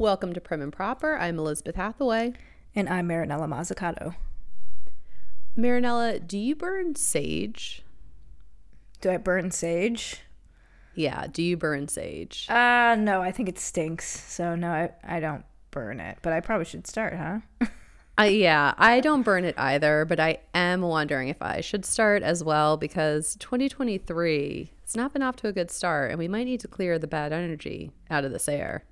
Welcome to Prim and Proper. I'm Elizabeth Hathaway. And I'm Marinella Mazzucato. Marinella, do you burn sage? Do I burn sage? Yeah, do you burn sage? Uh, no, I think it stinks. So, no, I, I don't burn it. But I probably should start, huh? I, yeah, I don't burn it either, but I am wondering if I should start as well because 2023, it's not been off to a good start and we might need to clear the bad energy out of this air.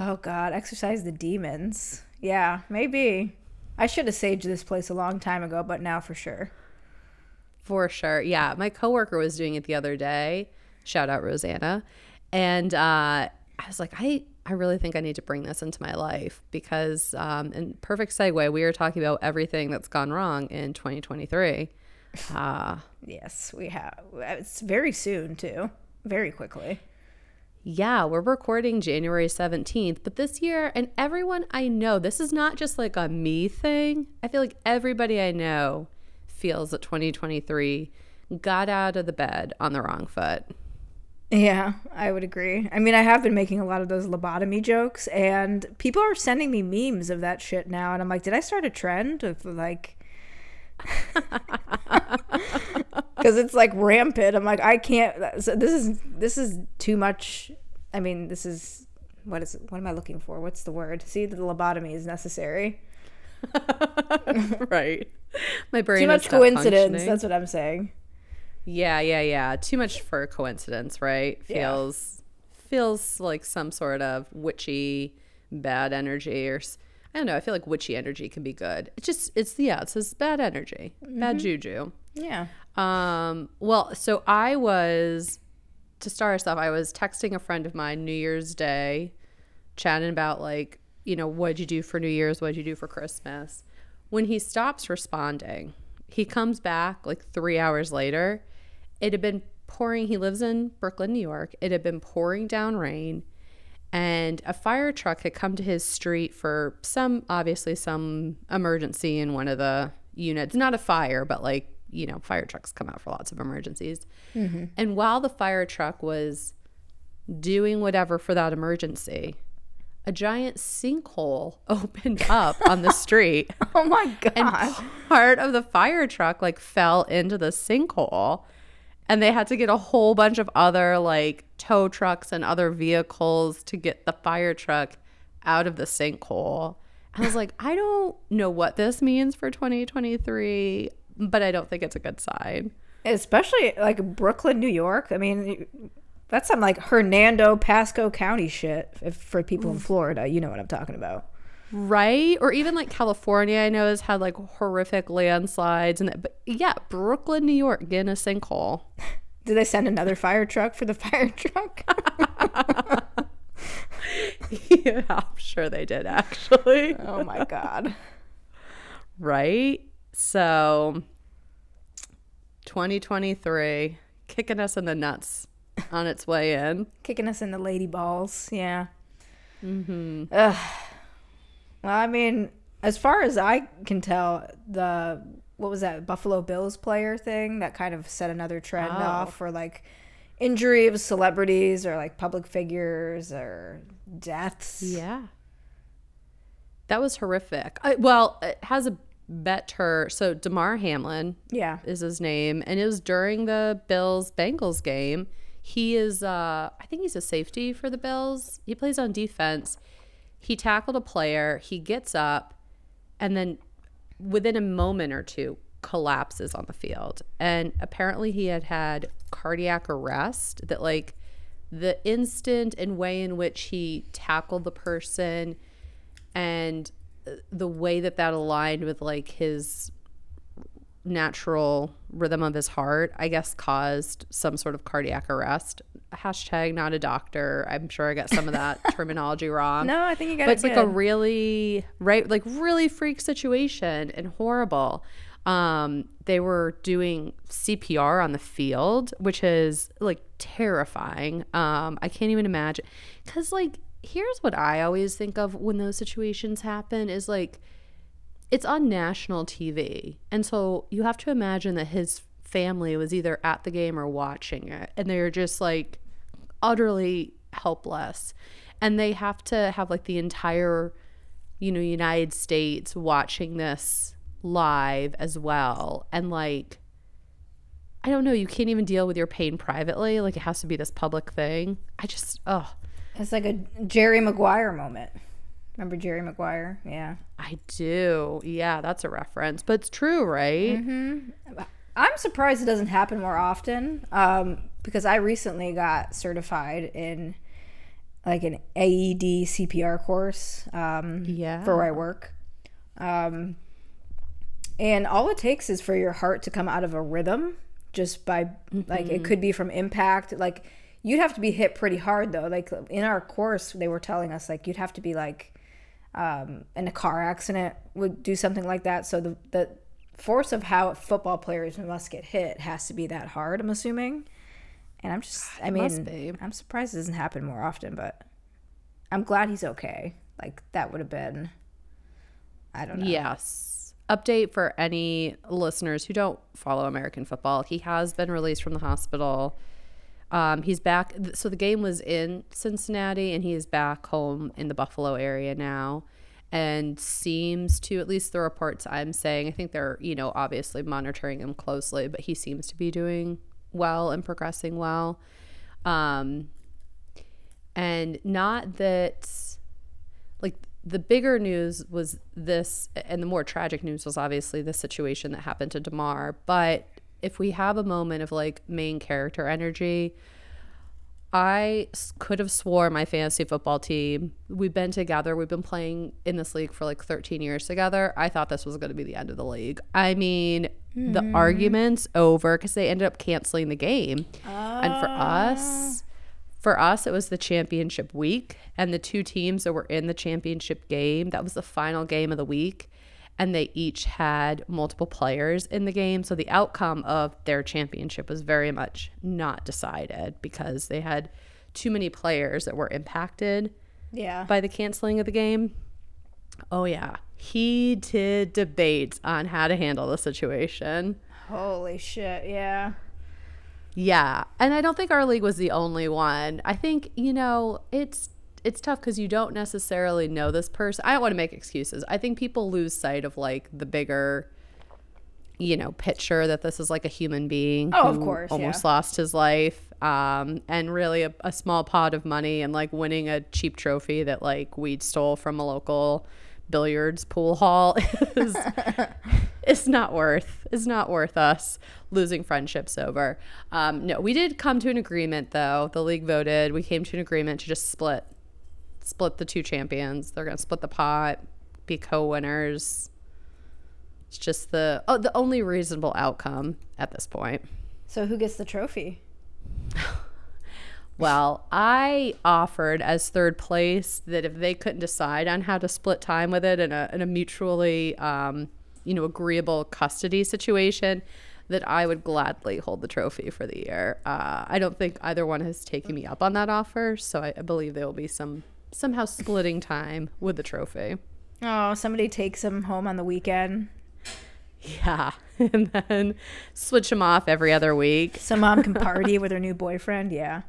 Oh, God. Exercise the demons. Yeah, maybe. I should have saged this place a long time ago, but now for sure. For sure. Yeah. My coworker was doing it the other day. Shout out Rosanna. And uh, I was like, I, I really think I need to bring this into my life because, um, and perfect segue, we are talking about everything that's gone wrong in 2023. Uh, yes, we have. It's very soon, too. Very quickly. Yeah, we're recording January 17th, but this year, and everyone I know, this is not just like a me thing. I feel like everybody I know feels that 2023 got out of the bed on the wrong foot. Yeah, I would agree. I mean, I have been making a lot of those lobotomy jokes, and people are sending me memes of that shit now. And I'm like, did I start a trend of like. Because it's like rampant. I'm like, I can't. So this is this is too much. I mean, this is what is what am I looking for? What's the word? See, the lobotomy is necessary. right. My brain too much coincidence. That's what I'm saying. Yeah, yeah, yeah. Too much for coincidence, right? Feels yeah. feels like some sort of witchy bad energy or I don't know. I feel like witchy energy can be good. It's just it's yeah, it's this bad energy, mm-hmm. bad juju. Yeah. Um. Well, so I was to start us off. I was texting a friend of mine New Year's Day, chatting about like you know what'd you do for New Year's, what'd you do for Christmas. When he stops responding, he comes back like three hours later. It had been pouring. He lives in Brooklyn, New York. It had been pouring down rain and a fire truck had come to his street for some obviously some emergency in one of the units. Not a fire but like you know fire trucks come out for lots of emergencies. Mm-hmm. and while the fire truck was doing whatever for that emergency a giant sinkhole opened up on the street. Oh my god and part of the fire truck like fell into the sinkhole and they had to get a whole bunch of other like tow trucks and other vehicles to get the fire truck out of the sinkhole. I was like, I don't know what this means for 2023, but I don't think it's a good sign. Especially like Brooklyn, New York. I mean, that's some like Hernando, Pasco County shit if, for people in Florida. You know what I'm talking about. Right? Or even like California, I know has had like horrific landslides and that, but yeah, Brooklyn, New York, get in a sinkhole. Did they send another fire truck for the fire truck? yeah, I'm sure they did actually. oh my god. Right? So 2023 kicking us in the nuts on its way in. Kicking us in the lady balls, yeah. Mm-hmm. Ugh. Well, I mean, as far as I can tell, the what was that Buffalo Bills player thing that kind of set another trend oh. off for like injury of celebrities or like public figures or deaths. Yeah. That was horrific. I, well, it has a better so Damar Hamlin, yeah, is his name, and it was during the Bills Bengals game. He is, uh, I think he's a safety for the Bills. He plays on defense he tackled a player, he gets up, and then within a moment or two, collapses on the field. And apparently, he had had cardiac arrest that, like, the instant and way in which he tackled the person and uh, the way that that aligned with like his natural rhythm of his heart, I guess caused some sort of cardiac arrest. Hashtag not a doctor. I'm sure I got some of that terminology wrong. No, I think you got but it. it's good. like a really right, like really freak situation and horrible. Um, they were doing CPR on the field, which is like terrifying. Um, I can't even imagine because like here's what I always think of when those situations happen is like it's on national TV. And so you have to imagine that his family was either at the game or watching it. And they're just like utterly helpless. and they have to have like the entire you know united states watching this live as well and like i don't know you can't even deal with your pain privately like it has to be this public thing i just oh It's like a Jerry Maguire moment. Remember Jerry Maguire? Yeah. i do yeah that's a reference but it's true right I'm surprised it doesn't happen more often um, because I recently got certified in like an AED CPR course um, Yeah. for where I work. Um, and all it takes is for your heart to come out of a rhythm just by, like, it could be from impact. Like, you'd have to be hit pretty hard though. Like, in our course, they were telling us, like, you'd have to be like, um, in a car accident would do something like that. So the, the force of how football players must get hit has to be that hard, I'm assuming. And I'm just, I mean. I'm surprised it doesn't happen more often, but I'm glad he's okay. Like, that would have been, I don't know. Yes. Update for any listeners who don't follow American football. He has been released from the hospital. Um, he's back. So the game was in Cincinnati, and he is back home in the Buffalo area now, and seems to, at least the reports I'm saying, I think they're you know obviously monitoring him closely, but he seems to be doing well and progressing well. Um, and not that like the bigger news was this and the more tragic news was obviously the situation that happened to Damar but if we have a moment of like main character energy I could have swore my fantasy football team we've been together we've been playing in this league for like 13 years together I thought this was going to be the end of the league. I mean the hmm. arguments over cuz they ended up canceling the game. And for us ah. for us it was the championship week and the two teams that were in the championship game that was the final game of the week and they each had multiple players in the game so the outcome of their championship was very much not decided because they had too many players that were impacted Yeah. by the canceling of the game oh yeah heated debates on how to handle the situation Holy shit. Yeah. Yeah, and I don't think our league was the only one. I think you know it's it's tough because you don't necessarily know this person. I don't want to make excuses. I think people lose sight of like the bigger, you know, picture that this is like a human being. Oh, of course, almost yeah. lost his life, um, and really a, a small pot of money and like winning a cheap trophy that like we stole from a local billiards pool hall is it's not worth it's not worth us losing friendships over. Um, no, we did come to an agreement though. The league voted. We came to an agreement to just split split the two champions. They're gonna split the pot, be co-winners. It's just the oh, the only reasonable outcome at this point. So who gets the trophy? Well, I offered as third place that if they couldn't decide on how to split time with it in a, in a mutually, um, you know, agreeable custody situation, that I would gladly hold the trophy for the year. Uh, I don't think either one has taken me up on that offer, so I, I believe there will be some somehow splitting time with the trophy. Oh, somebody takes him home on the weekend. Yeah, and then switch him off every other week. So mom can party with her new boyfriend. Yeah.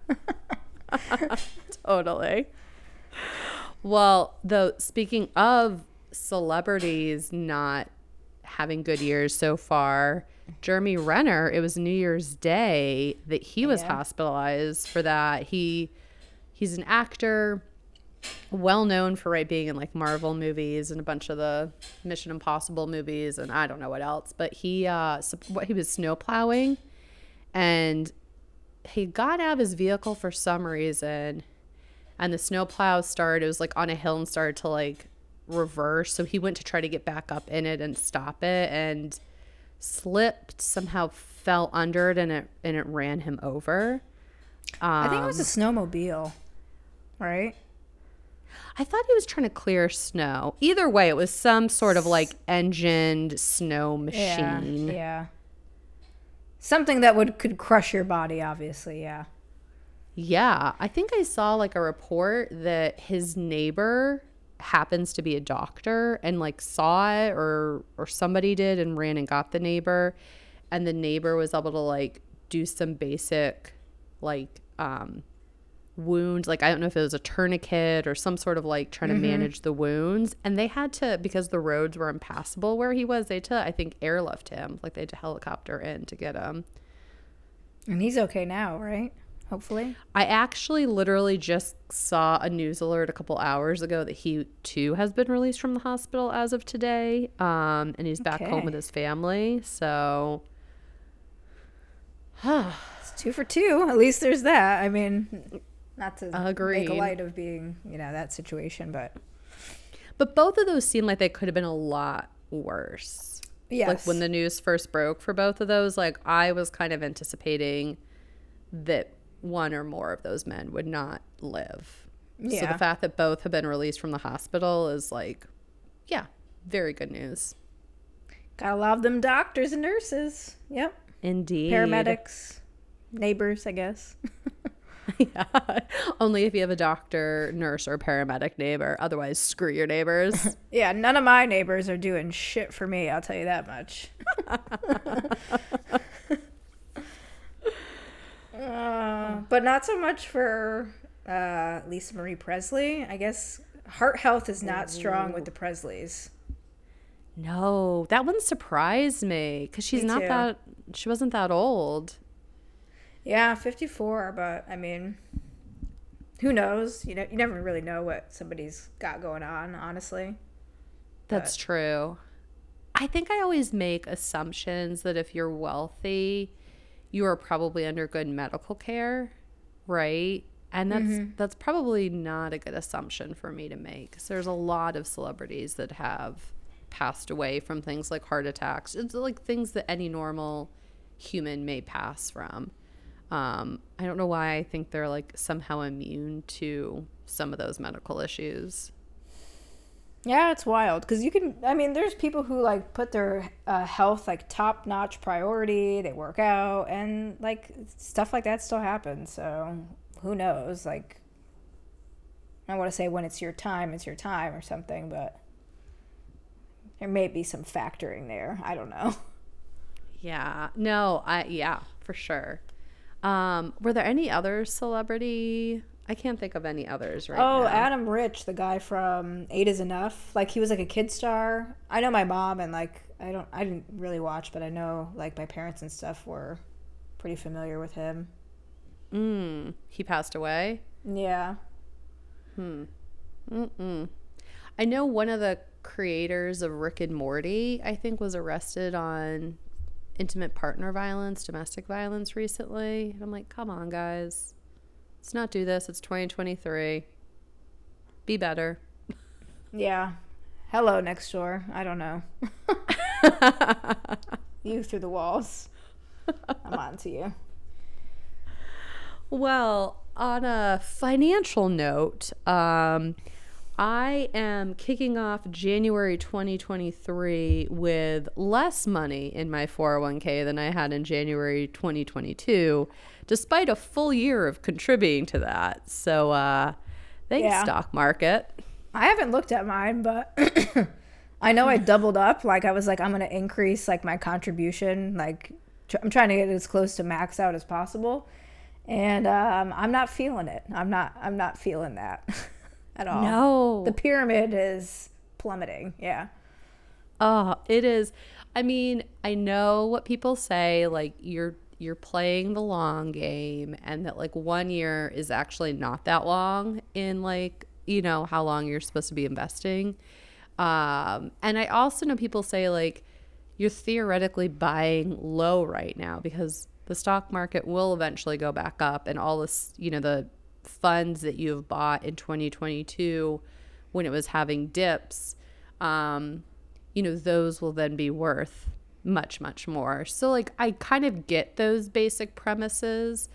totally. Well, though, speaking of celebrities not having good years so far, Jeremy Renner, it was New Year's Day that he was Yeah. hospitalized for that. He he's an actor, well known for right being in like Marvel movies and a bunch of the Mission Impossible movies and I don't know what else, but he uh what he was snowplowing and he got out of his vehicle for some reason and the snowplow started it was like on a hill and started to like reverse so he went to try to get back up in it and stop it and slipped somehow fell under it and it and it ran him over I think it was a Um, snowmobile, right? I thought he was trying to clear snow. Either way, it was some sort of like engined snow machine. Yeah. Yeah. Something that would could crush your body, obviously. Yeah. Yeah, I think I saw like a report that his neighbor happens to be a doctor and like saw it or or somebody did and ran and got the neighbor and the neighbor was able to like do some basic like um wound like i don't know if it was a tourniquet or some sort of like trying Mm-hmm. to manage the wounds and they had to because the roads were impassable where he was they had to i think airlift him like they had to helicopter in to get him And he's okay now, right? Hopefully. i actually literally just saw a news alert a couple hours ago that he too has been released from the hospital as of today um and he's back home with his family so It's two for two. At least there's that. I mean, not to make Agreed. a light of being, you know, that situation, but but both of those seem like they could have been a lot worse yes. like when the news first broke for both of those like i was kind of anticipating that one or more of those men would not live Yeah. so the fact that both have been released from the hospital is like yeah very good news Gotta love them doctors and nurses. Yep. indeed Paramedics, neighbors, I guess. yeah. only if you have a doctor nurse or paramedic neighbor otherwise screw your neighbors yeah, none of my neighbors are doing shit for me, I'll tell you that much. Uh, but not so much for uh, Lisa Marie Presley. I guess heart health is not strong with the Presleys. no that one surprised me because she's Me not too. that she wasn't that old Yeah, 54, but I mean, who knows? You know, you never really know what somebody's got going on, honestly. That's true. I think I always make assumptions that if you're wealthy, you are probably under good medical care, right? And that's mm-hmm. that's probably not a good assumption for me to make. 'cause there's a lot of celebrities that have passed away from things like heart attacks. It's like things that any normal human may pass from. Um, I don't know why I think they're like somehow immune to some of those medical issues. Yeah, it's wild because you can. I mean, there's people who like put their uh, health like top notch priority. They work out and like stuff like that still happens. So who knows? Like, I want to say when it's your time, it's your time or something, but there may be some factoring there. I don't know. Yeah. No, I yeah, for sure. Um, were there any other celebrity? I can't think of any others right Oh, now. Adam Rich, the guy from Eight Is Enough. Like he was like a kid star. I know my mom and like I don't I didn't really watch, but I know like my parents and stuff were pretty familiar with him. Mm, he passed away. Yeah. Mm-mm. I know one of the creators of Rick and Morty, I think, was arrested on intimate partner violence, domestic violence recently. And I'm like, come on, guys. Let's not do this. It's 2023. Be better. Yeah. Hello next door. I don't know. you through the walls. I'm on to you. Well, on a financial note, um, I am kicking off January 2023 with less money in my 401k than I had in January 2022, despite a full year of contributing to that. So, uh, thanks, Yeah. stock market. I haven't looked at mine, but I know I doubled up. Like I was like, I'm gonna increase like my contribution. Like tr- I'm trying to get it as close to max out as possible, and um, I'm not feeling it. I'm not. I'm not feeling that at all. No. the pyramid is plummeting. Yeah. Oh, it is. I mean, I know what people say like you're you're playing the long game and that like 1 year is actually not that long in like, you know, how long you're supposed to be investing. Um and I also know people say like you're theoretically buying low right now because the stock market will eventually go back up and all this, you know, the funds that you have bought in 2022 when it was having dips um you know, those will then be worth much, much more. So, like, I kind of get those basic premises,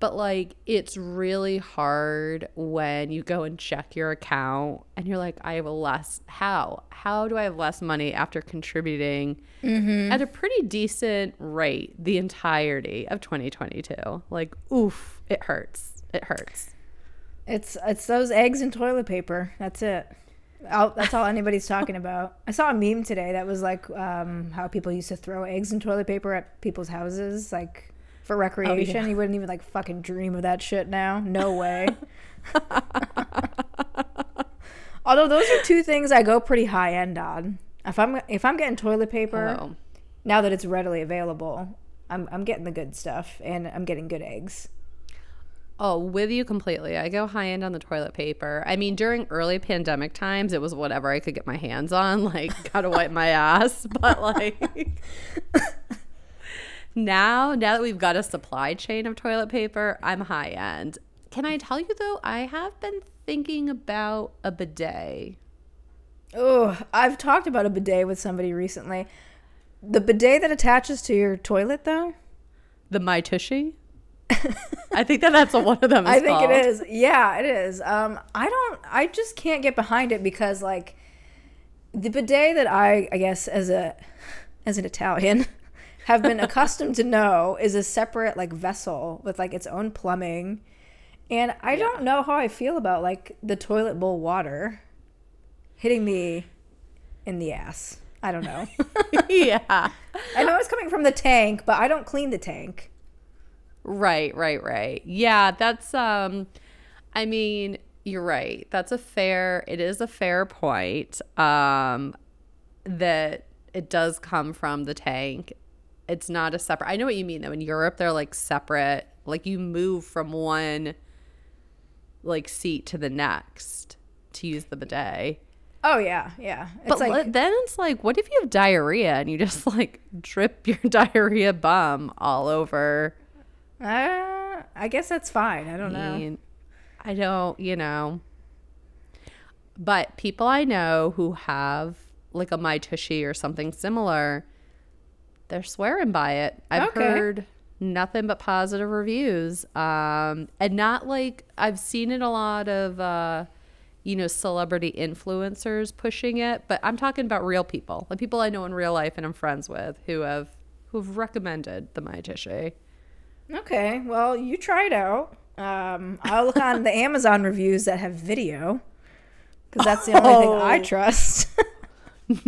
but like, it's really hard when you go and check your account and you're like, I have less. How? How do I have less money after contributing at a pretty decent rate the entirety of 2022? Like, oof, it hurts. It hurts. It's it's those eggs and toilet paper. That's it. All, that's all anybody's talking about. I saw a meme today that was like um, how people used to throw eggs and toilet paper at people's houses. Like for recreation. yeah. You wouldn't even like fucking dream of that shit now. No way. Although those are two things I go pretty high end on. If I'm if I'm getting toilet paper Oh. now that it's readily available, I'm I'm getting the good stuff and I'm getting good eggs. Oh, with you completely. I go high end on the toilet paper. I mean, during early pandemic times, it was whatever I could get my hands on, like gotta wipe my ass. But like now, now that we've got a supply chain of toilet paper, I'm high end. Can I tell you though, I have been thinking about a bidet. Oh, I've talked about a bidet with somebody recently. The bidet that attaches to your toilet, though. The My Tushy? I think that that's one of them is I think called. it is. Yeah, it is. Um, I don't. I just can't get behind it because like the bidet that I, I guess as a as an Italian, have been accustomed to know is a separate like vessel with like its own plumbing, and I don't know how I feel about like the toilet bowl water hitting me in the ass. I don't know. yeah. I know it's coming from the tank, but I don't clean the tank. Right, right, right. Yeah, that's um I mean, you're right. That's a fair it is a fair point. Um that it does come from the tank. It's not a separate I know what you mean though. In Europe they're like separate. Like you move from one like seat to the next to use the bidet. Oh yeah, yeah. It's But like then it's like, what if you have diarrhea and you just like drip your diarrhea bum all over uh, I guess that's fine. I don't know. mean, I don't, you know. But people I know who have like a My Tushy or something similar, they're swearing by it. I've Okay. heard nothing but positive reviews. Um, and not like I've seen it a lot of, uh, you know, celebrity influencers pushing it, but I'm talking about real people, like people I know in real life and I'm friends with who have who've recommended the My Tushy. Okay, well, you try it out. Um, I'll look on the Amazon reviews that have video because that's the only thing I Oh. trust.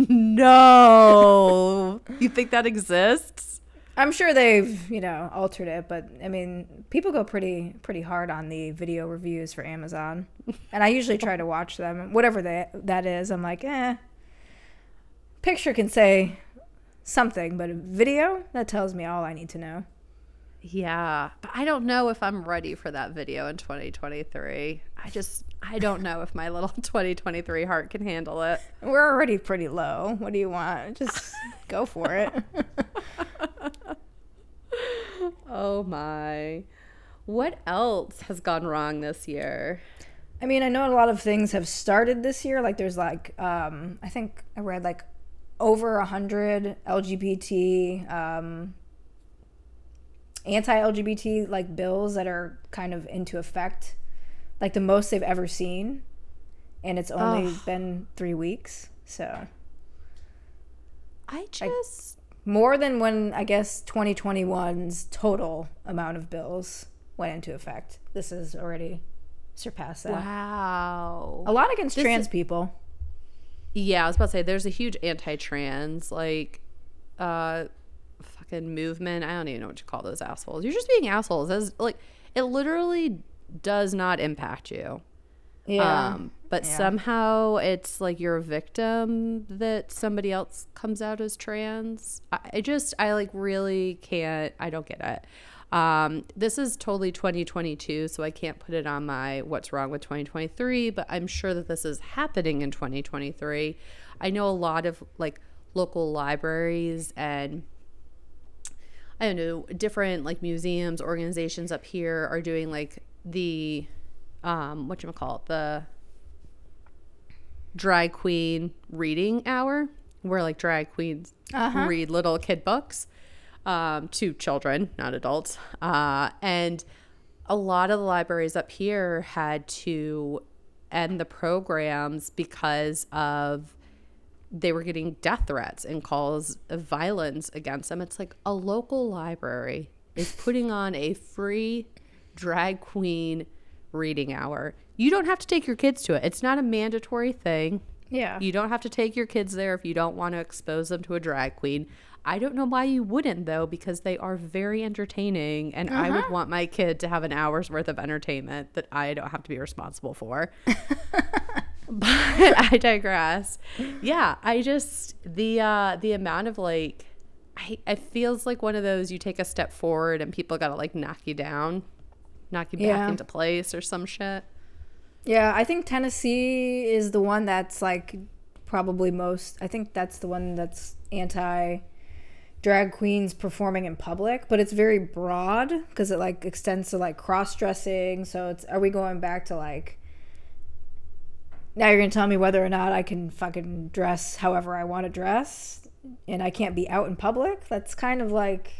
No. you think that exists? I'm sure they've, you know, altered it, but I mean, people go pretty pretty hard on the video reviews for Amazon, and I usually try to watch them, whatever that that is. I'm like, eh. Picture can say something, but a video that tells me all I need to know. Yeah. But I don't know if I'm ready for that video in 2023. I just, I don't know if my little 2023 heart can handle it. We're already pretty low. What do you want? Just go for it. Oh my. What else has gone wrong this year? I mean, I know a lot of things have started this year. Like, there's like, um, I think I read like over a hundred LGBT, um, anti-LGBT like bills that are kind of into effect, like the most they've ever seen, and it's only been three weeks. So I just, more than when I guess 2021's total amount of bills went into effect. This has already surpassed that. wow. A lot against This trans is- people. Yeah, I was about to say there's a huge anti-trans like uh fucking movement. I don't even know what you call those assholes. You're just being assholes. As like it literally does not impact you. Yeah. Um but Yeah. somehow it's like you're a victim that somebody else comes out as trans. I, I just I like really can't I don't get it. Um, this is totally 2022, so I can't put it on my what's wrong with 2023, but I'm sure that this is happening in 2023. I know a lot of like local libraries and I don't know, different like museums, organizations up here are doing like the um what you call it, the drag queen reading hour where like drag queens Uh-huh. read little kid books um, to children, not adults. Uh, and a lot of the libraries up here had to end the programs because of they were getting death threats and calls of violence against them. It's like a local library is putting on a free drag queen reading hour. You don't have to take your kids to it. It's not a mandatory thing. Yeah. You don't have to take your kids there if you don't want to expose them to a drag queen. I don't know why you wouldn't though, because they are very entertaining, and I would uh-huh. want my kid to have an hour's worth of entertainment that I don't have to be responsible for. but I digress. Yeah, I just the uh the amount of like I it feels like one of those you take a step forward and people gotta like knock you down, knock you back Yeah. into place or some shit. Yeah, I think Tennessee is the one that's like probably most. I think that's the one that's anti drag queens performing in public, but it's very broad because it like extends to like cross dressing. So it's are we going back to like now you're gonna tell me whether or not I can fucking dress however I want to dress and I can't be out in public? That's kind of like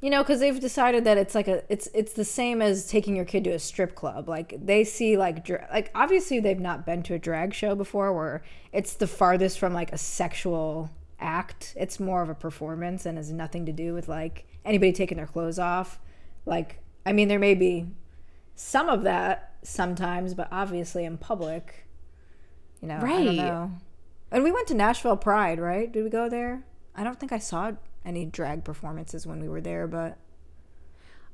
you know because they've decided that it's like a it's it's the same as taking your kid to a strip club. Like they see like dra- like obviously they've not been to a drag show before where it's the farthest from like a sexual act. It's more of a performance and has nothing to do with like anybody taking their clothes off. Like i mean there may be some of that sometimes but obviously in public you know i Right. don't know and we went to nashville pride right did we go there i don't think i saw any drag performances when we were there but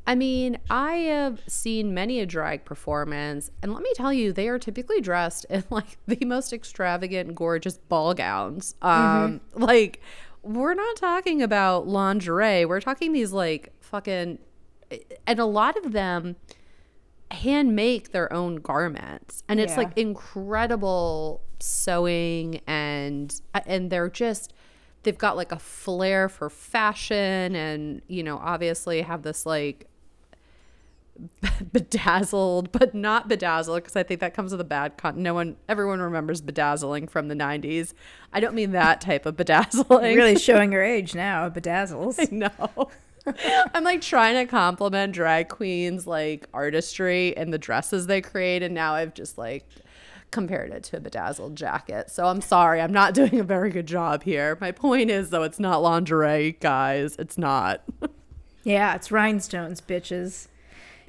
I mean, I have seen many a drag performance, and let me tell you, they are typically dressed in like the most extravagant, gorgeous ball gowns. Um, like we're not talking about lingerie. We're talking these like fucking, and a lot of them hand make their own garments, and it's Yeah. like incredible sewing, and uh, and they're just they've got like a flair for fashion and you know obviously have this like bedazzled but not bedazzled because i think that comes with a bad con no one everyone remembers bedazzling from the 90s i don't mean that type of bedazzling. Really showing your age now bedazzles. No i'm like trying to compliment drag queens like artistry and the dresses they create and now i've just like compared it to a bedazzled jacket. So i'm sorry i'm not doing a very good job here. My point is though it's not lingerie guys. It's not. Yeah it's rhinestones bitches.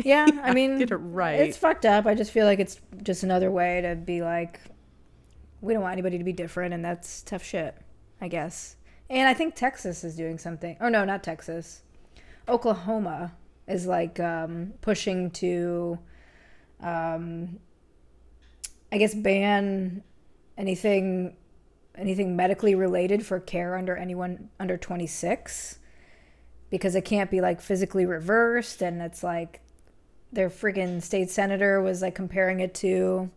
Yeah i mean get it right. it's fucked up. I just feel like it's just another way to be like we don't want anybody to be different and that's tough shit i guess. And i think texas is doing something. Oh no not texas oklahoma is like um, pushing to um, i guess ban anything anything medically related for care under anyone under 26 because it can't be like physically reversed. And it's like their friggin' state senator was like comparing it to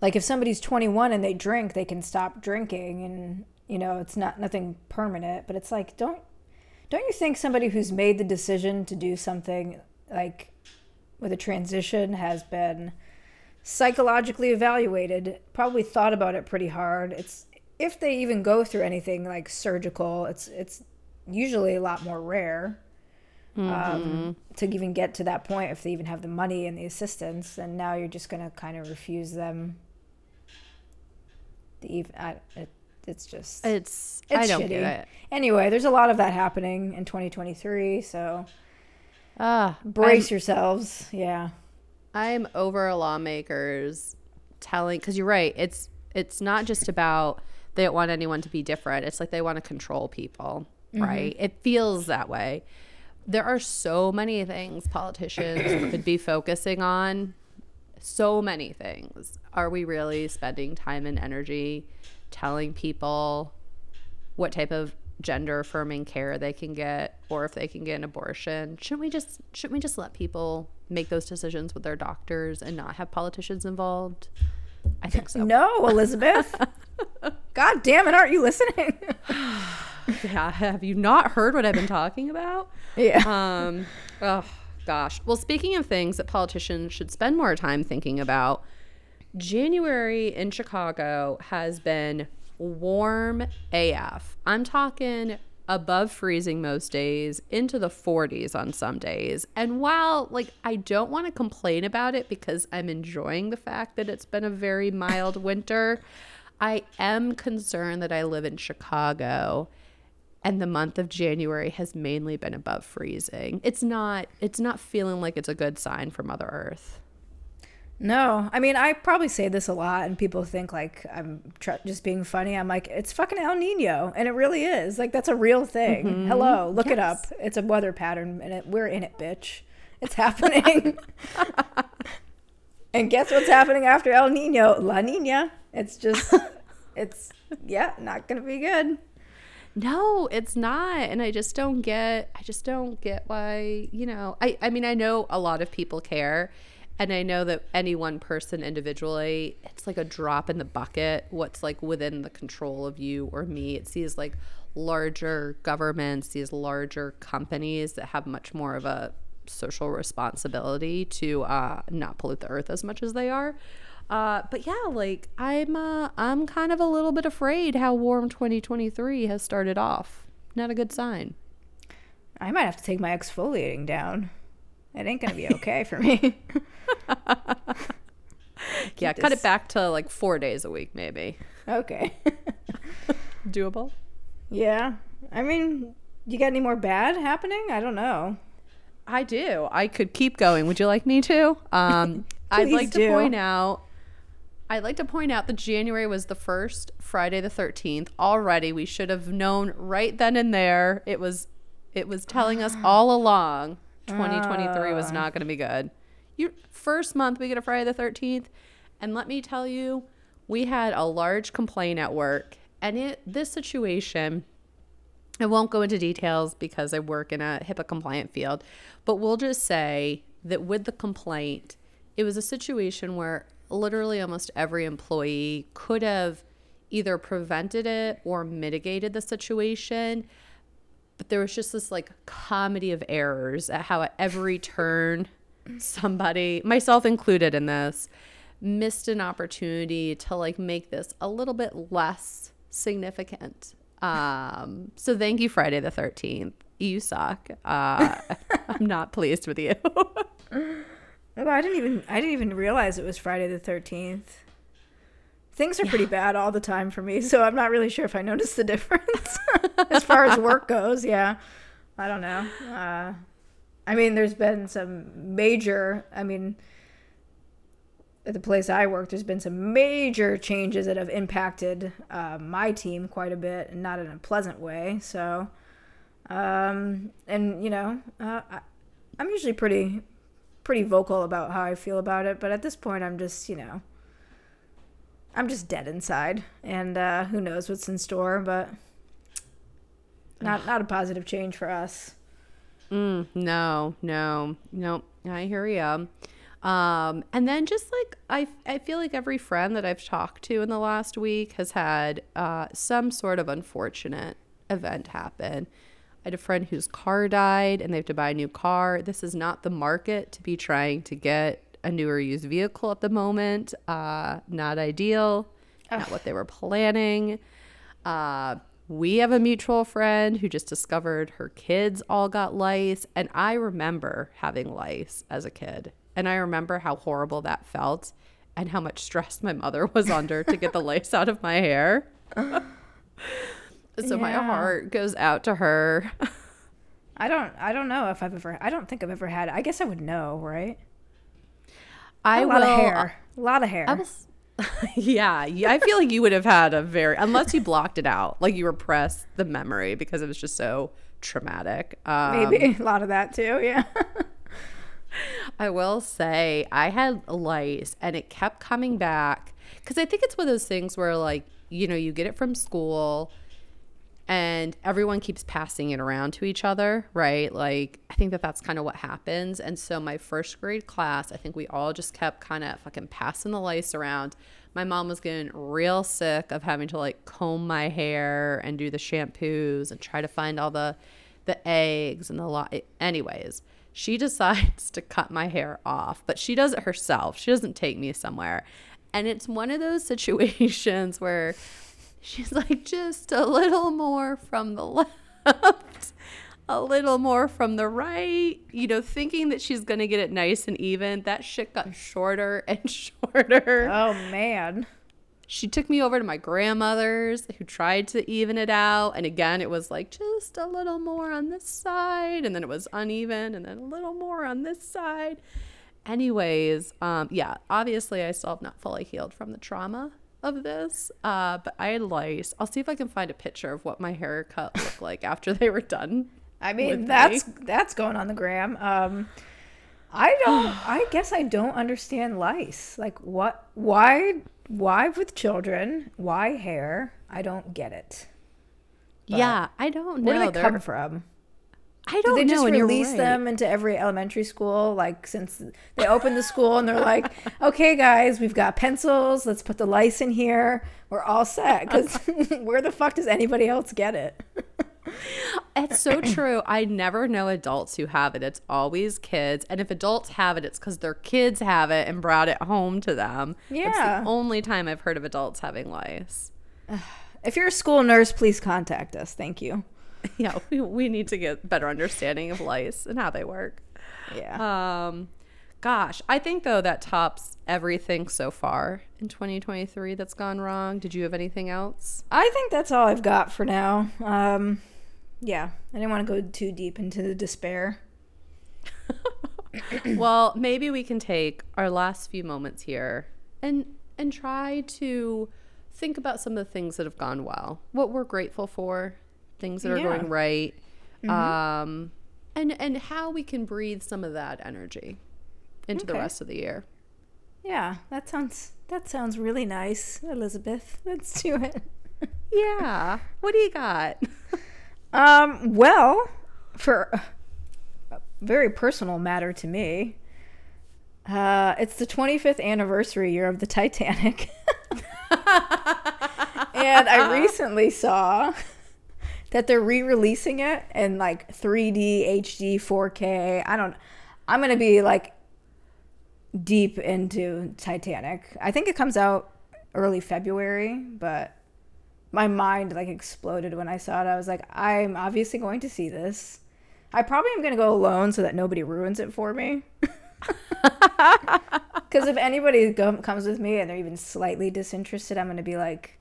like if somebody's 21 and they drink they can stop drinking. And you know it's not nothing permanent but it's like don't don't you think somebody who's made the decision to do something like with a transition has been psychologically evaluated probably thought about it pretty hard? It's if they even go through anything like surgical it's it's usually a lot more rare um, to even get to that point if they even have the money and the assistance and now you're just going to kind of refuse them the even I, it, it's just it's, it's i don't shitty. get it anyway there's a lot of that happening in 2023 so Ah, brace yourselves yeah I'm over lawmakers telling because you're right. It's it's not just about they don't want anyone to be different. It's like they want to control people, right? It feels that way. There are so many things politicians could be focusing on. So many things. Are we really spending time and energy telling people what type of gender affirming care they can get or if they can get an abortion shouldn't we just shouldn't we just let people make those decisions with their doctors and not have politicians involved? I think so. No elizabeth. God damn it aren't you listening? Yeah have you not heard what i've been talking about? Yeah. Um oh gosh. Well speaking of things that politicians should spend more time thinking about january in chicago has been warm af i'm talking above freezing most days into the 40s on some days and while like i don't want to complain about it because i'm enjoying the fact that it's been a very mild winter i am concerned that i live in chicago and the month of January has mainly been above freezing. It's not it's not feeling like it's a good sign for Mother Earth. No, I mean I probably say this a lot, and people think like I'm tr- just being funny. I'm like, it's fucking El Nino, and it really is. Like that's a real thing. Mm-hmm. Hello, look yes. it up. It's a weather pattern, and it, we're in it, bitch. It's happening. and guess what's happening after El Nino? La Nina. It's just, it's yeah, not gonna be good. No, it's not. And I just don't get I just don't get why, you know, I I mean I know a lot of people care and I know that any one person individually, it's like a drop in the bucket what's like within the control of you or me. It's these like larger governments, these larger companies that have much more of a social responsibility to uh, not pollute the earth as much as they are. Uh, but yeah, like I'm, uh, I'm kind of a little bit afraid how warm 2023 has started off. Not a good sign. I might have to take my exfoliating down. It ain't gonna be okay for me. yeah, cut it back to like four days a week, maybe. Okay. Doable. Yeah, I mean, you got any more bad happening? I don't know. I do. I could keep going. Would you like me to? Um, I'd like do. to point out I'd like to point out that January was the first Friday the 13th. Already, we should have known right then and there. It was it was telling us all along 2023 was ah. not going to be good. You first month we get a Friday the 13th, and let me tell you, we had a large complaint at work, and it this situation I won't go into details because I work in a HIPAA compliant field, but we'll just say that with the complaint, it was a situation where literally almost every employee could have either prevented it or mitigated the situation. But there was just this like comedy of errors at how at every turn somebody, myself included in this, missed an opportunity to like make this a little bit less significant. Um, so thank you, Friday the 13th. You suck. Uh, I'm not pleased with you. Oh, I didn't even I didn't even realize it was Friday the thirteenth. Things are yeah. pretty bad all the time for me, so I'm not really sure if I notice the difference as far as work goes. Yeah, I don't know. Uh, I mean, there's been some major. I mean, at the place I work, there's been some major changes that have impacted uh, my team quite a bit, and not in a pleasant way. So, um, and you know, uh, I, I'm usually pretty pretty vocal about how I feel about it, but at this point, I'm just, you know, I'm just dead inside, and uh, who knows what's in store, but not not a positive change for us. Mm, no, no, no. I hear you. Um, and then just like I, I feel like every friend that I've talked to in the last week has had uh, some sort of unfortunate event happen. I had a friend whose car died and they have to buy a new car. This is not the market to be trying to get a newer used vehicle at the moment. Uh, not ideal. Ugh. Not what they were planning. Uh, we have a mutual friend who just discovered her kids all got lice. And I remember having lice as a kid. And I remember how horrible that felt and how much stress my mother was under to get the lice out of my hair. So yeah. my heart goes out to her. I don't I don't know if I've ever I don't think I've ever had I guess I would know, right? I a lot will, of hair. A lot of hair. I was, yeah, I feel like you would have had a very unless you blocked it out, like you repressed the memory because it was just so traumatic. Um, Maybe a lot of that too. Yeah. I will say I had lice and it kept coming back because I think it's one of those things where like you know you get it from school and everyone keeps passing it around to each other, right? Like, I think that that's kind of what happens. And so, my first grade class, I think we all just kept kind of fucking passing the lice around. My mom was getting real sick of having to like comb my hair and do the shampoos and try to find all the the eggs and the lot. Anyways, she decides to cut my hair off, but she does it herself. She doesn't take me somewhere. And it's one of those situations where She's like, just a little more from the left, a little more from the right, you know, thinking that she's going to get it nice and even. That shit got shorter and shorter. Oh, man. She took me over to my grandmother's who tried to even it out. And again, it was like just a little more on this side. And then it was uneven. And then a little more on this side. anyways, um, yeah, obviously I still have not fully healed from the trauma of this. Uh, but I had lice. I'll see if I can find a picture of what my haircut looked like after they were done. I mean, that's me. that's going on the gram. Um, I don't. I guess I don't understand lice. Like, what? Why? Why with children? Why hair? I don't get it. But yeah, I don't know. Where do they come from? I don't Did they know. just release right. them into every elementary school? Like since they opened the school and they're like, okay, guys, we've got pencils. Let's put the lice in here. We're all set. Uh, because where the fuck does anybody else get it? it's so true. I never know adults who have it. It's always kids. And if adults have it, it's because their kids have it and brought it home to them. Yeah. It's the only time I've heard of adults having lice. If you're a school nurse, please contact us. Thank you. Yeah, we, we need to get better understanding of lice and how they work. Yeah. Um, gosh, I think though that tops everything so far in 2023 that's gone wrong. Did you have anything else? I think that's all I've got for now. Um, yeah, I didn't want to go too deep into the despair. well, maybe we can take our last few moments here and and try to think about some of the things that have gone well, what we're grateful for, things that are yeah. going right, mm-hmm. um, and and how we can breathe some of that energy into okay. the rest of the year. Yeah, that sounds that sounds really nice, Elizabeth. Let's do it. yeah. What do you got? Um, well, for a very personal matter to me, uh, it's the 25th anniversary year of the Titanic. and I recently saw that they're re-releasing it in like 3D, HD, 4K. I don't I'm going to be like deep into Titanic. I think it comes out early February, but my mind like exploded when I saw it. I was like, I'm obviously going to see this. I probably am going to go alone so that nobody ruins it for me. Because if anybody go- comes with me and they're even slightly disinterested, I'm going to be like,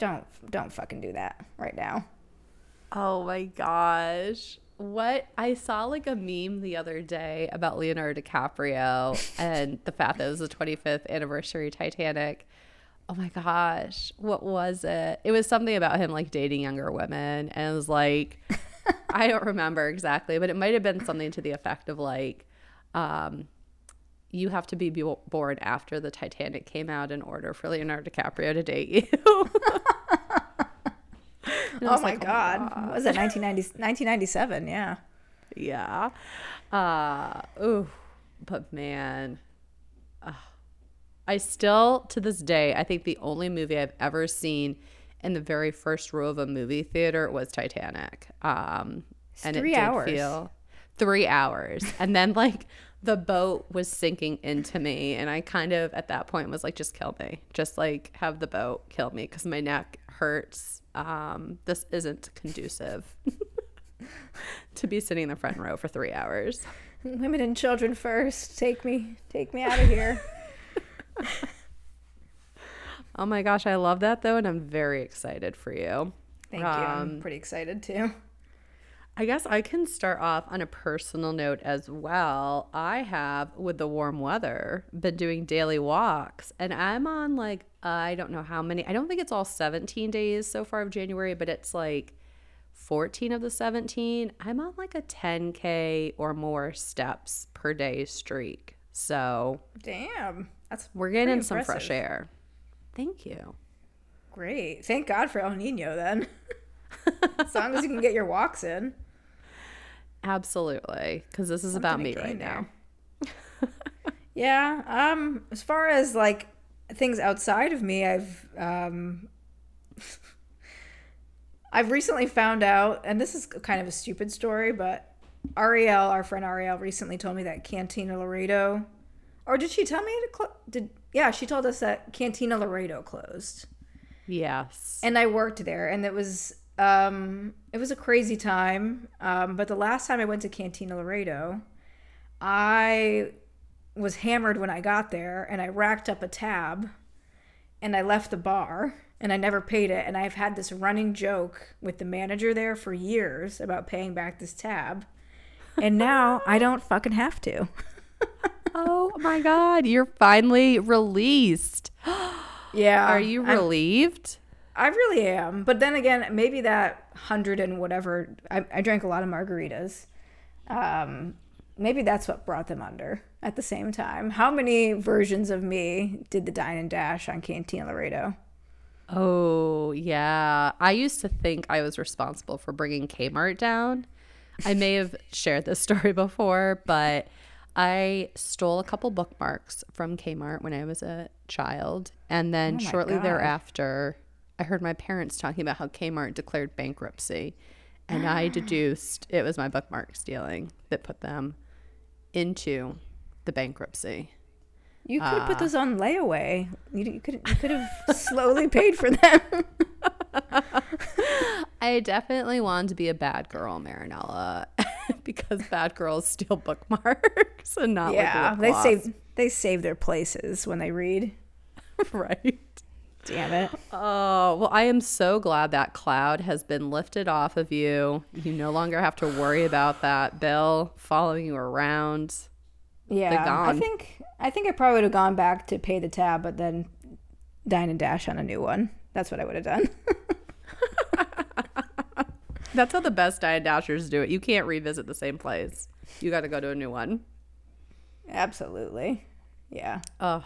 don't don't fucking do that right now. Oh my gosh. What I saw like a meme the other day about Leonardo DiCaprio and the fact that it was the 25th anniversary Titanic oh my gosh, what was it? It was something about him like dating younger women. And it was like, I don't remember exactly, but it might have been something to the effect of like, um, you have to be born after the Titanic came out in order for Leonardo DiCaprio to date you. oh, my like, God. oh my God. Was it 1997? Yeah. Yeah. Uh, ooh, but man. Uh, I still, to this day, I think the only movie I've ever seen in the very first row of a movie theater was Titanic. Um, and three it did hours. feel three hours, and then like the boat was sinking into me, and I kind of at that point was like, just kill me, just like have the boat kill me because my neck hurts. Um, this isn't conducive to be sitting in the front row for three hours. Women and children first. Take me, take me out of here. oh my gosh, I love that though, and I'm very excited for you. Thank um, you. I'm um, pretty excited too. I guess I can start off on a personal note as well. I have, with the warm weather, been doing daily walks, and I'm on like, I don't know how many, I don't think it's all 17 days so far of January, but it's like 14 of the 17. I'm on like a 10K or more steps per day streak. So, damn. That's we're getting some fresh air. Thank you. Great. Thank God for El Nino then. as long as you can get your walks in. Absolutely, because this is Something about me right there. now. yeah. Um. As far as like things outside of me, I've um. I've recently found out, and this is kind of a stupid story, but Ariel, our friend Ariel, recently told me that Cantina Laredo or did she tell me to close? Did yeah? She told us that Cantina Laredo closed. Yes. And I worked there, and it was um, it was a crazy time. Um, but the last time I went to Cantina Laredo, I was hammered when I got there, and I racked up a tab, and I left the bar, and I never paid it. And I've had this running joke with the manager there for years about paying back this tab, and now I don't fucking have to. oh my God, you're finally released. Yeah. Are you I'm- relieved? I really am. But then again, maybe that hundred and whatever. I, I drank a lot of margaritas. Um, maybe that's what brought them under. At the same time, how many versions of me did the dine and dash on Canteen Laredo? Oh, yeah. I used to think I was responsible for bringing Kmart down. I may have shared this story before, but I stole a couple bookmarks from Kmart when I was a child. And then Oh shortly God. thereafter, I heard my parents talking about how Kmart declared bankruptcy. And I deduced it was my bookmark stealing that put them into the bankruptcy. You could have Ah. put those on layaway. You, you could you could have slowly paid for them. I definitely wanted to be a bad girl, Marinella, because bad girls steal bookmarks and not yeah, like they save they save their places when they read. right. Damn it. Oh well, I am so glad that cloud has been lifted off of you. You no longer have to worry about that bill following you around. Yeah, I think I think I probably would have gone back to pay the tab, but then dine and dash on a new one. That's what I would have done. That's how the best diet dashers do it. You can't revisit the same place. You got to go to a new one. Absolutely. Yeah. Oh.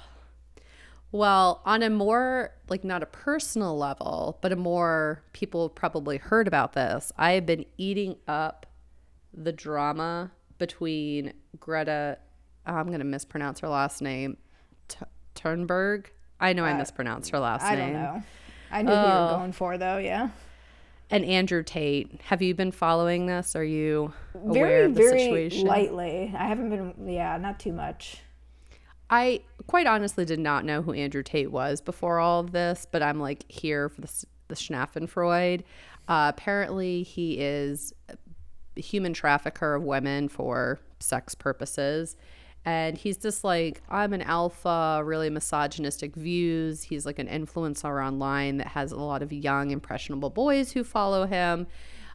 Well, on a more, like, not a personal level, but a more, people probably heard about this. I have been eating up the drama between Greta, oh, I'm going to mispronounce her last name, T- Turnberg. I know I uh, mispronounced her last I name. I don't know. I knew who you were oh. going for though, yeah. And Andrew Tate. Have you been following this? Are you aware Very, of the very situation? lightly. I haven't been yeah, not too much. I quite honestly did not know who Andrew Tate was before all of this, but I'm like here for the, the Schnaffenfreud. Uh, apparently, he is a human trafficker of women for sex purposes. And he's just like, I'm an alpha, really misogynistic views. He's like an influencer online that has a lot of young, impressionable boys who follow him.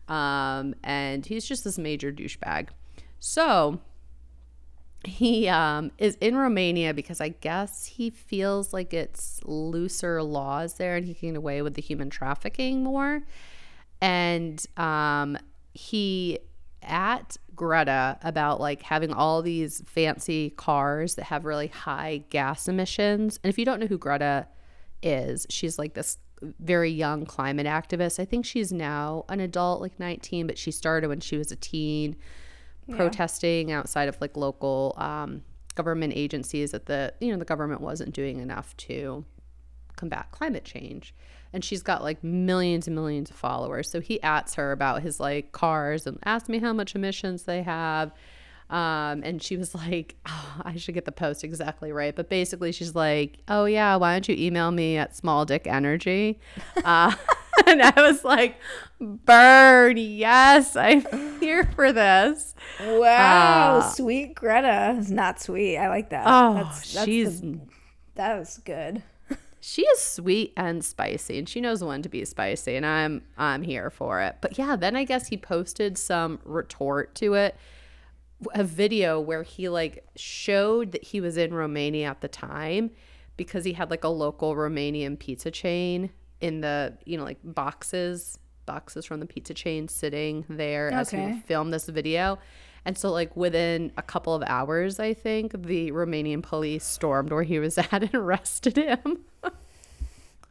Um, and he's just this major douchebag. So, he um, is in Romania because I guess he feels like it's looser laws there and he can get away with the human trafficking more. And um, he at Greta about like having all these fancy cars that have really high gas emissions. And if you don't know who Greta is, she's like this very young climate activist. I think she's now an adult, like 19, but she started when she was a teen protesting outside of like local um, government agencies that the you know the government wasn't doing enough to combat climate change. And she's got like millions and millions of followers. So he asks her about his like cars and asked me how much emissions they have. Um, and she was like oh, i should get the post exactly right. But basically she's like oh yeah why don't you email me at small dick energy? Uh, and i was like burn yes i'm here for this Wow, Ah. sweet Greta is not sweet. I like that. oh that's, that's she's the, that was good. she is sweet and spicy and she knows when to be spicy and i'm i'm here for it but yeah then i guess he posted some retort to it a video where he like showed that he was in romania at the time because he had like a local romanian pizza chain in the you know like boxes boxes from the pizza chain sitting there as we film this video and so like within a couple of hours i think the romanian police stormed where he was at and arrested him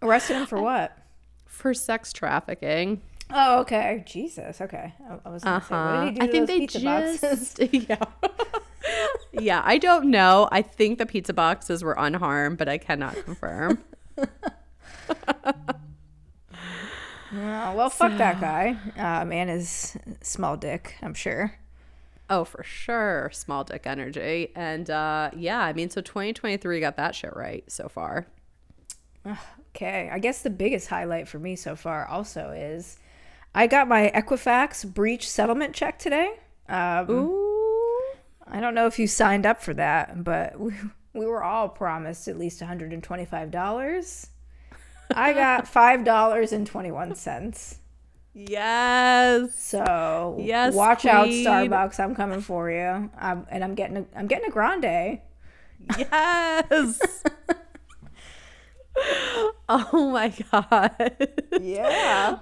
Arrested him for what? for sex trafficking. Oh, okay. Jesus. Okay. I, I was gonna say, what did he do Uh-huh. I to think those they just yeah. yeah, I don't know. I think the pizza boxes were unharmed, but I cannot confirm. Well, fuck that guy. Uh, man is small dick. I'm sure. oh, for sure, small dick energy. And uh yeah, I mean so 2023 got that shit right so far. Okay. I guess the biggest highlight for me so far also is I got my Equifax breach settlement check today. Um, Ooh. I don't know if you signed up for that, but we, we were all promised at least $125. I got $5.21. Yes. So Yes, watch out. Starbucks. I'm coming for you. I'm, and I'm getting a, I'm getting a grande. Yes. oh my god. Yeah.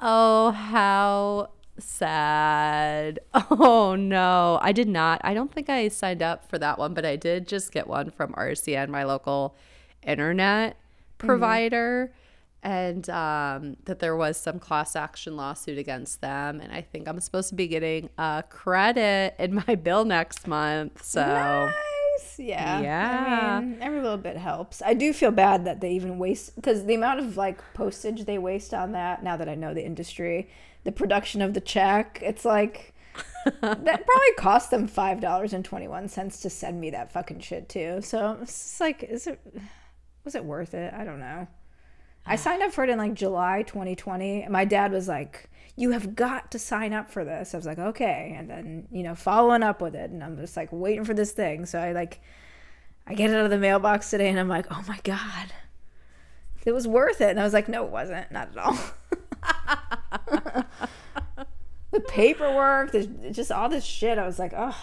Oh, how sad. Oh no. I did not. I don't think I signed up for that one, but I did just get one from RCN, my local internet provider. And um, that there was some class action lawsuit against them. And I think I'm supposed to be getting a credit in my bill next month. So, Nice. Yeah. Yeah. I mean, every little bit helps. I do feel bad that they even waste because the amount of like postage they waste on that. Now that I know the industry, the production of the check, it's like that probably cost them five dollars and twenty one cents to send me that fucking shit too. So it's like, is it was it worth it? I don't know. I ah. signed up for it in like July 2020. and My dad was like, "You have got to sign up for this." I was like, "Okay," and then you know, following up with it, and I'm just like waiting for this thing. So I like, I get it out of the mailbox today, and I'm like, "Oh my god, it was worth it." And I was like, "No, it wasn't. Not at all." the paperwork, the, just all this shit. I was like, "Oh,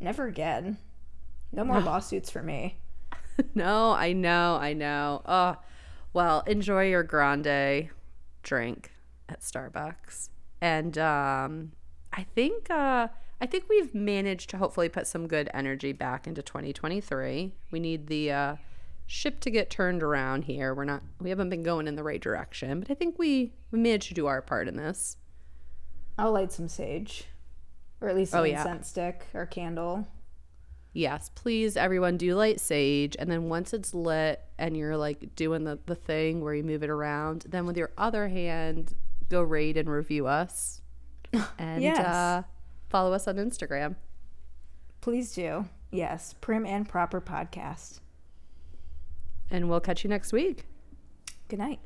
never again. No more lawsuits for me." no, I know, I know. Oh, well, enjoy your grande drink at Starbucks. And um, I think uh, I think we've managed to hopefully put some good energy back into 2023. We need the uh, ship to get turned around here. We're not we haven't been going in the right direction, but I think we we managed to do our part in this. I'll light some sage, or at least an Oh, yeah. incense stick or candle. Yes, please, everyone, do light sage. And then once it's lit and you're like doing the, the thing where you move it around, then with your other hand, go rate and review us. And Yes. uh, follow us on Instagram. Please do. Yes, prim and proper podcast. And we'll catch you next week. Good night.